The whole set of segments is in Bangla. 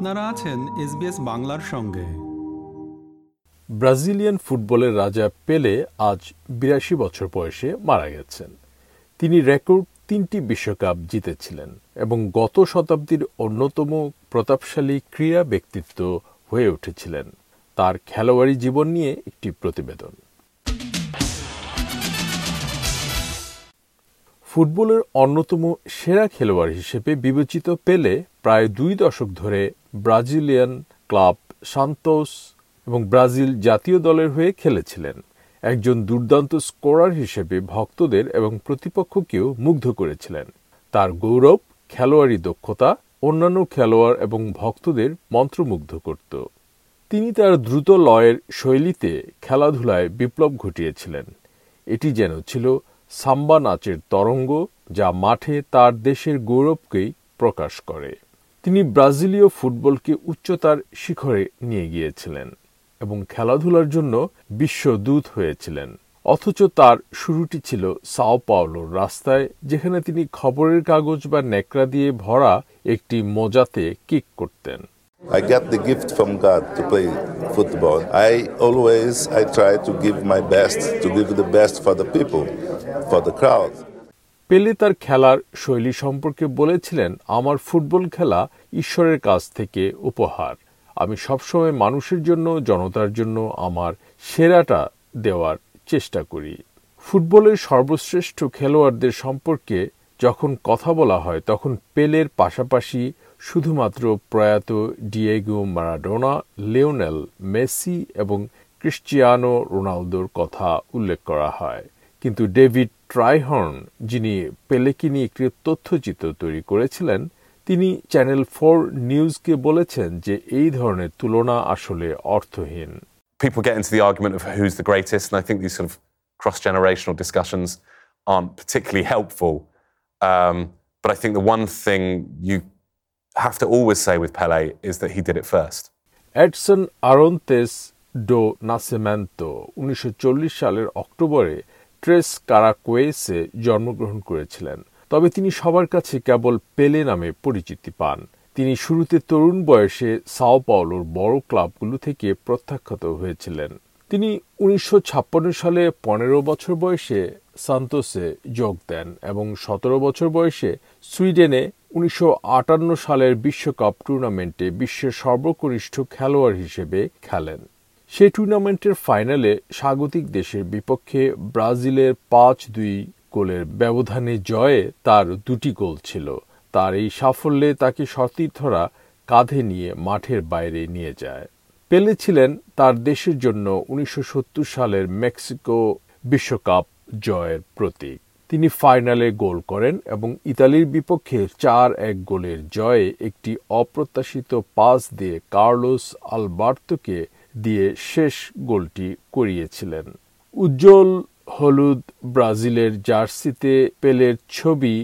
আপনারা আছেন এসবিএস বাংলার সঙ্গে। ব্রাজিলিয়ান ফুটবলের রাজা পেলে আজ বিরাশি বছর বয়সে মারা গেছেন। তিনি রেকর্ড তিনটি বিশ্বকাপ জিতেছিলেন এবং গত শতাব্দীর অন্যতম প্রতাপশালী ক্রীড়া ব্যক্তিত্ব হয়ে উঠেছিলেন। তার খেলোয়াড়ি জীবন নিয়ে একটি প্রতিবেদন। ফুটবলের অন্যতম সেরা খেলোয়াড় হিসেবে বিবেচিত পেলে প্রায় দুই দশক ধরে ব্রাজিলিয়ান ক্লাব সান্তোস এবং ব্রাজিল জাতীয় দলের হয়ে খেলেছিলেন। একজন দুর্দান্ত স্কোরার হিসেবে ভক্তদের এবং প্রতিপক্ষকেও মুগ্ধ করেছিলেন। তার গৌরব, খেলোয়াড়ি দক্ষতা, অন্যান্য খেলোয়াড় এবং ভক্তদের মন্ত্রমুগ্ধ করত। তিনি তার দ্রুত লয়ের শৈলীতে খেলাধুলায় বিপ্লব ঘটিয়েছিলেন। এটি যেন ছিল সাম্বা নাচের তরঙ্গ যা মাঠে তার দেশের গৌরবকেই প্রকাশ করে। তিনি ব্রাজিলীয় ফুটবলকে উচ্চতার শিখরে নিয়ে গিয়েছিলেন এবং খেলাধুলার জন্য বিশ্বদূত হয়েছিলেন অথচ তার শুরুটি ছিল সাও পাওলোর রাস্তায় যেখানে তিনি খবরের কাগজ বা নেকড়া দিয়ে ভরা একটি মোজাতে কিক করতেন I get the gift from God to play football. I always I try to give my best, to give the best for the people, for the crowd. পেলে তার খেলার শৈলী সম্পর্কে বলেছিলেন, আমার ফুটবল খেলা ঈশ্বরের কাছ থেকে উপহার। আমি সবসময় মানুষের জন্য, জনতার জন্য আমার সেরাটা দেওয়ার চেষ্টা করি। ফুটবলের সর্বশ্রেষ্ঠ খেলোয়াড়দের সম্পর্কে যখন কথা বলা হয়, তখন পেলের পাশাপাশি শুধুমাত্র প্রয়াত ডিয়েগো মারাডোনা, লিওনেল মেসি এবং ক্রিশ্চিয়ানো রোনালদোর কথা উল্লেখ করা হয়। কিন্তু ডেভিড ট্রাইহর্ন যিনি পেলেকে নিয়ে একটি তথ্যচিত্র তৈরি করেছিলেন তিনি চ্যানেল ফোর নিউজকে বলেছেন যে এই ধরনের তুলনা আসলে অর্থহীন people get into the argument of who's the greatest, and I think these sort of cross generational discussions aren't particularly helpful. Um, but I think the one thing you have to always say with Pele is that he did it first. Edson Arantes do Nascimento উনিশশো সালের অক্টোবরে ট্রেস কারাকোয়েসে জন্মগ্রহণ করেছিলেন, তবে তিনি সবার কাছে কেবল পেলে নামে পরিচিতি পান। তিনি শুরুতে তরুণ বয়সে সাও পাওলোর বড় ক্লাবগুলো থেকে প্রত্যাখ্যাত হয়েছিলেন। তিনি উনিশশো ছাপ্পান্ন সালে পনেরো বছর বয়সে সান্তোসে যোগ দেন এবং সতেরো বছর বয়সে সুইডেনে উনিশশো আটান্ন সালের বিশ্বকাপ টুর্নামেন্টে বিশ্বের সর্বকনিষ্ঠ খেলোয়াড় হিসেবে খেলেন। সেই টুর্নামেন্টের ফাইনালে স্বাগতিক দেশের বিপক্ষে ব্রাজিলের পাঁচ দুই গোলের ব্যবধানে জয়ে তার দুটি গোল ছিল। তার এই সাফল্যে তাকে সতীর্থরা কাঁধে নিয়ে মাঠের বাইরে নিয়ে যায়। পেলে ছিলেন তার দেশের জন্য উনিশশো সত্তর সালের মেক্সিকো বিশ্বকাপ জয়ের প্রতীক। তিনি ফাইনালে গোল করেন এবং ইতালির বিপক্ষে চার এক গোলের জয়ে একটি অপ্রত্যাশিত পাস দিয়ে কার্লোস আলবার্তোকে দিয়ে শেষ গোলটি করিয়েছিলেন। উজ্জ্বল হলুদ ব্রাজিলের জার্সিতে পেলের ছবি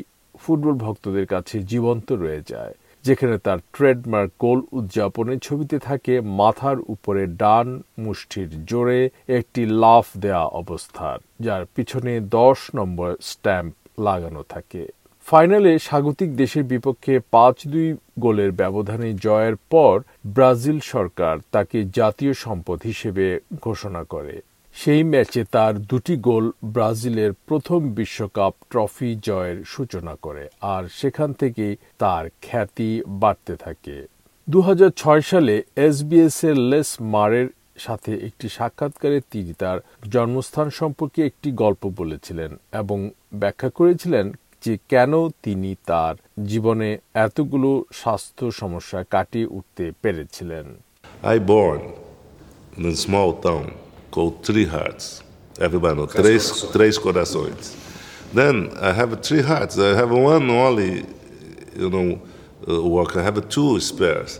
ফুটবল ভক্তদের কাছে জীবন্ত রয়ে যায়, যেখানে তার ট্রেডমার্ক গোল উদযাপনের ছবিতে থাকে মাথার উপরে ডান মুষ্টির জোরে একটি লাফ দেয়া অবস্থার যার পিছনে দশ নম্বর স্ট্যাম্প লাগানো থাকে। ফাইনালে স্বাগতিক দেশের বিপক্ষে পাঁচ দুই গোলের ব্যবধানে জয়ের পর ব্রাজিল সরকার তাকে জাতীয় সম্পদ হিসেবে ঘোষণা করে। সেই ম্যাচে তার দুটি গোল ব্রাজিলের প্রথম বিশ্বকাপ ট্রফি জয়ের সূচনা করে আর সেখান থেকেই তার খ্যাতি বাড়তে থাকে। দু হাজার ছয় সালে এসবিএস এর লেস মারের সাথে একটি সাক্ষাৎকারে তিনি তার জন্মস্থান সম্পর্কে একটি গল্প বলেছিলেন এবং ব্যাখ্যা করেছিলেন যে কেন তিনি তার জীবনে এতগুলো স্বাস্থ্য সমস্যা কাটিয়ে উঠতে পেরেছিলেন। I born in a small town call three hearts everybody know threes threes Coracoes then I have three hearts I have one only you know work I have two spares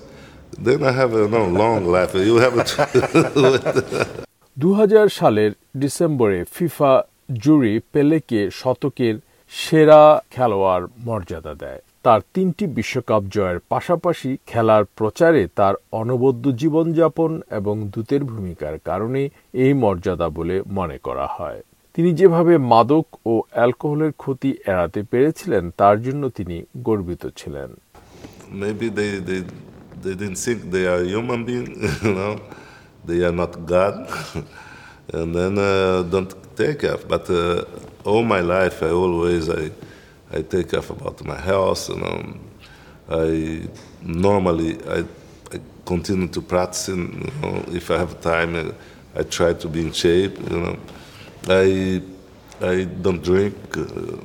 then I have no long life you have 2000 সালের ডিসেম্বরে ফিফা জুরি পেলেকে শতকের সেরা খেলোয়াড় মর্যাদা দেয়। তার তিনটি বিশ্বকাপ জয়ের পাশাপাশি খেলার প্রচারে তার অনবদ্য জীবনযাপন এবং দূতের ভূমিকার কারণে এই মর্যাদা বলে মনে করা হয়। তিনি যেভাবে মাদক ও অ্যালকোহলের ক্ষতি এড়াতে পেরেছিলেন তার জন্য তিনি গর্বিত ছিলেন। They, didn't think they are human being, you know, they are not God, and then uh, don't take care. But uh, all my life, I always I, I take care about my health. You know, I normally I, I continue to practice. You know, if I have time, I, I try to be in shape. You know, I I don't drink. Uh,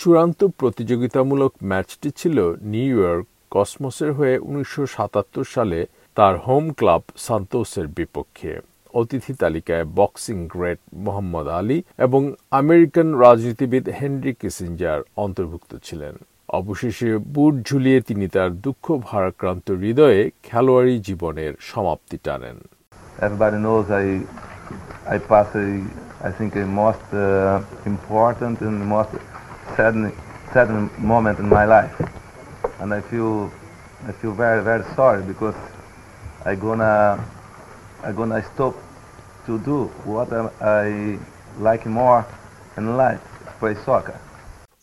চূড়ান্ত প্রতিযোগিতামূলক ম্যাচটি ছিল নিউ ইয়র্ক কসমোসের হয়ে উনিশশো সাতাত্তর সালে তার হোম ক্লাব সান্তোসের বিপক্ষে অতিথি তালিকায় বক্সিং গ্রেট মোহাম্মদ আলী এবং আমেরিকান রাজনীতিবিদ হেনরি কিসিঞ্জার অন্তর্ভুক্ত ছিলেন অবশেষে বুট ঝুলিয়ে তিনি তার দুঃখ ভারাক্রান্ত হৃদয়ে খেলোয়াড়ি জীবনের সমাপ্তি টানেন everybody knows I I pass a I think a most uh, important and most saddening, saddening moment in my life, and I feel I feel very very sorry because I gonna I gonna stop to do what I, like more in life, play soccer.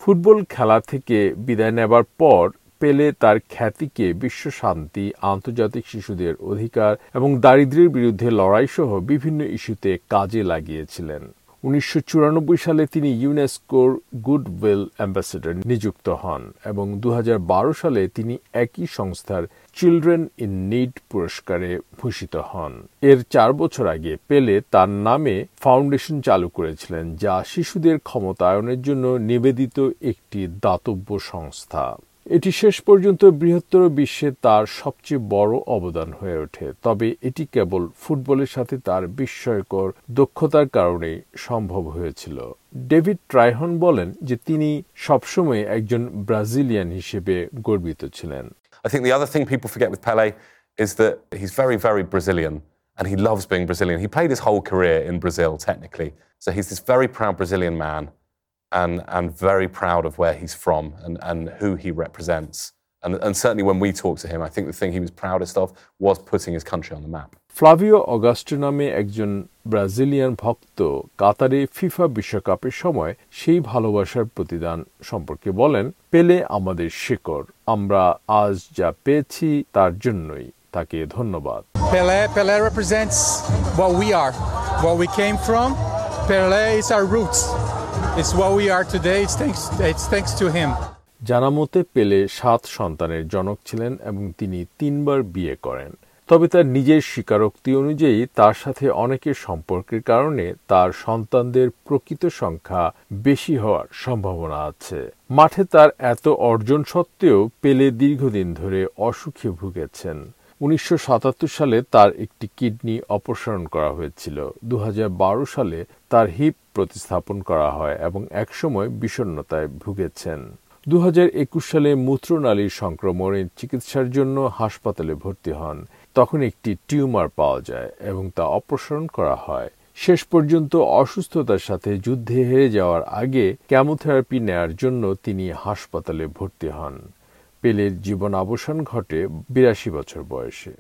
Football খেলা থেকে বিদায় নেবার পর পেলে তার খ্যাতিকে বিশ্ব শান্তি আন্তর্জাতিক শিশুদের অধিকার এবং দারিদ্র্যের বিরুদ্ধে লড়াই সহ বিভিন্ন ইস্যুতে কাজে লাগিয়েছিলেন উনিশশো চুরানব্বই সালে তিনি ইউনেস্কোর গুডউইল অ্যাম্বাসেডর নিযুক্ত হন এবং দু হাজার বারো সালে তিনি একই সংস্থার চিলড্রেন ইন নিড পুরস্কারে ভূষিত হন। এর চার বছর আগে পেলে তার নামে ফাউন্ডেশন চালু করেছিলেন, যা শিশুদের ক্ষমতায়নের জন্য নিবেদিত একটি দাতব্য সংস্থা। এটি শেষ পর্যন্ত বৃহত্তর বিশ্বে তার সবচেয়ে বড় অবদান হয়ে ওঠে, তবে এটি কেবল ফুটবলের সাথে তার বিস্ময়কর দক্ষতার কারণে সম্ভব হয়েছিল। ডেভিড ট্রাইহন বলেন যে তিনি সবসময় একজন ব্রাজিলিয়ান হিসেবে গর্বিত ছিলেন। I think the other thing people forget with Pele is that he's very, very Brazilian and he loves being Brazilian. He played his whole career in Brazil, technically. So he's this very proud Brazilian man and, and very proud of where he's from and, and who he represents. And, and certainly when we talk to him, I think the thing he was proudest of was putting his country on the map. Flavio Augusto নামে একজন ব্রাজিলিয়ান ভক্ত কাতারে ফিফা বিশ্বকাপের সময় সেই ভালোবাসার প্রতিদান সম্পর্কে বলেন পেলে আমাদের শেকড় আমরা আজ যা পেয়েছি তার জন্যই তাকে ধন্যবাদ Pelé, Pelé represents what we are, what we came from. Pelé is our roots. It's what we are today. It's thanks, it's thanks to him. জানা মতে পেলে সাত সন্তানের জনক ছিলেন এবং তিনি তিনবার বিয়ে করেন। তবে তার নিজের স্বীকারোক্তি অনুযায়ী তার সাথে অনেকের সম্পর্কের কারণে তার সন্তানদের প্রকৃত সংখ্যা বেশি হওয়ার সম্ভাবনা আছে। মাঠে তার এত অর্জন সত্ত্বেও পেলে দীর্ঘদিন ধরে অসুখে ভুগেছেন। উনিশশো সাতাত্তর সালে তার একটি কিডনি অপসারণ করা হয়েছিল। দু হাজার বারো সালে তার হিপ প্রতিস্থাপন করা হয় এবং একসময় বিষণ্ণতায় ভুগেছেন। দু হাজার একুশ সালে মূত্রনালীর সংক্রমণের চিকিৎসার জন্য হাসপাতালে ভর্তি হন। তখন একটি টিউমার পাওয়া যায় এবং তা অপসারণ করা হয়। শেষ পর্যন্ত অসুস্থতার সাথে যুদ্ধে হেরে যাওয়ার আগে ক্যামোথেরাপি নেয়ার জন্য তিনি হাসপাতালে ভর্তি হন। পেলের জীবন অবসান ঘটে বিরাশি বছর বয়সে।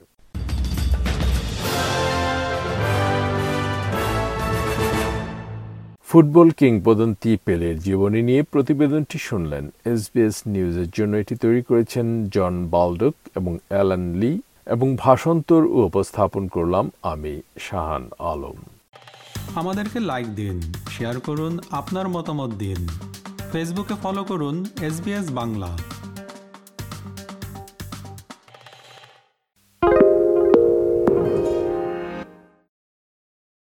ফুটবল কিংবদন্তি পেলের জীবনী নিয়ে প্রতিবেদনটি শুনলেন। এসবিএস নিউজের জন্য এটি তৈরি করেছেন জন বালডক এবং অ্যালান লি এবং ভাষান্তর উপস্থাপন করলাম আমি, শাহান আলম। আমাদেরকে লাইক দিন শেয়ার করুন, আপনার মতামত দিন। ফেসবুকে ফলো করুন এস বাংলা।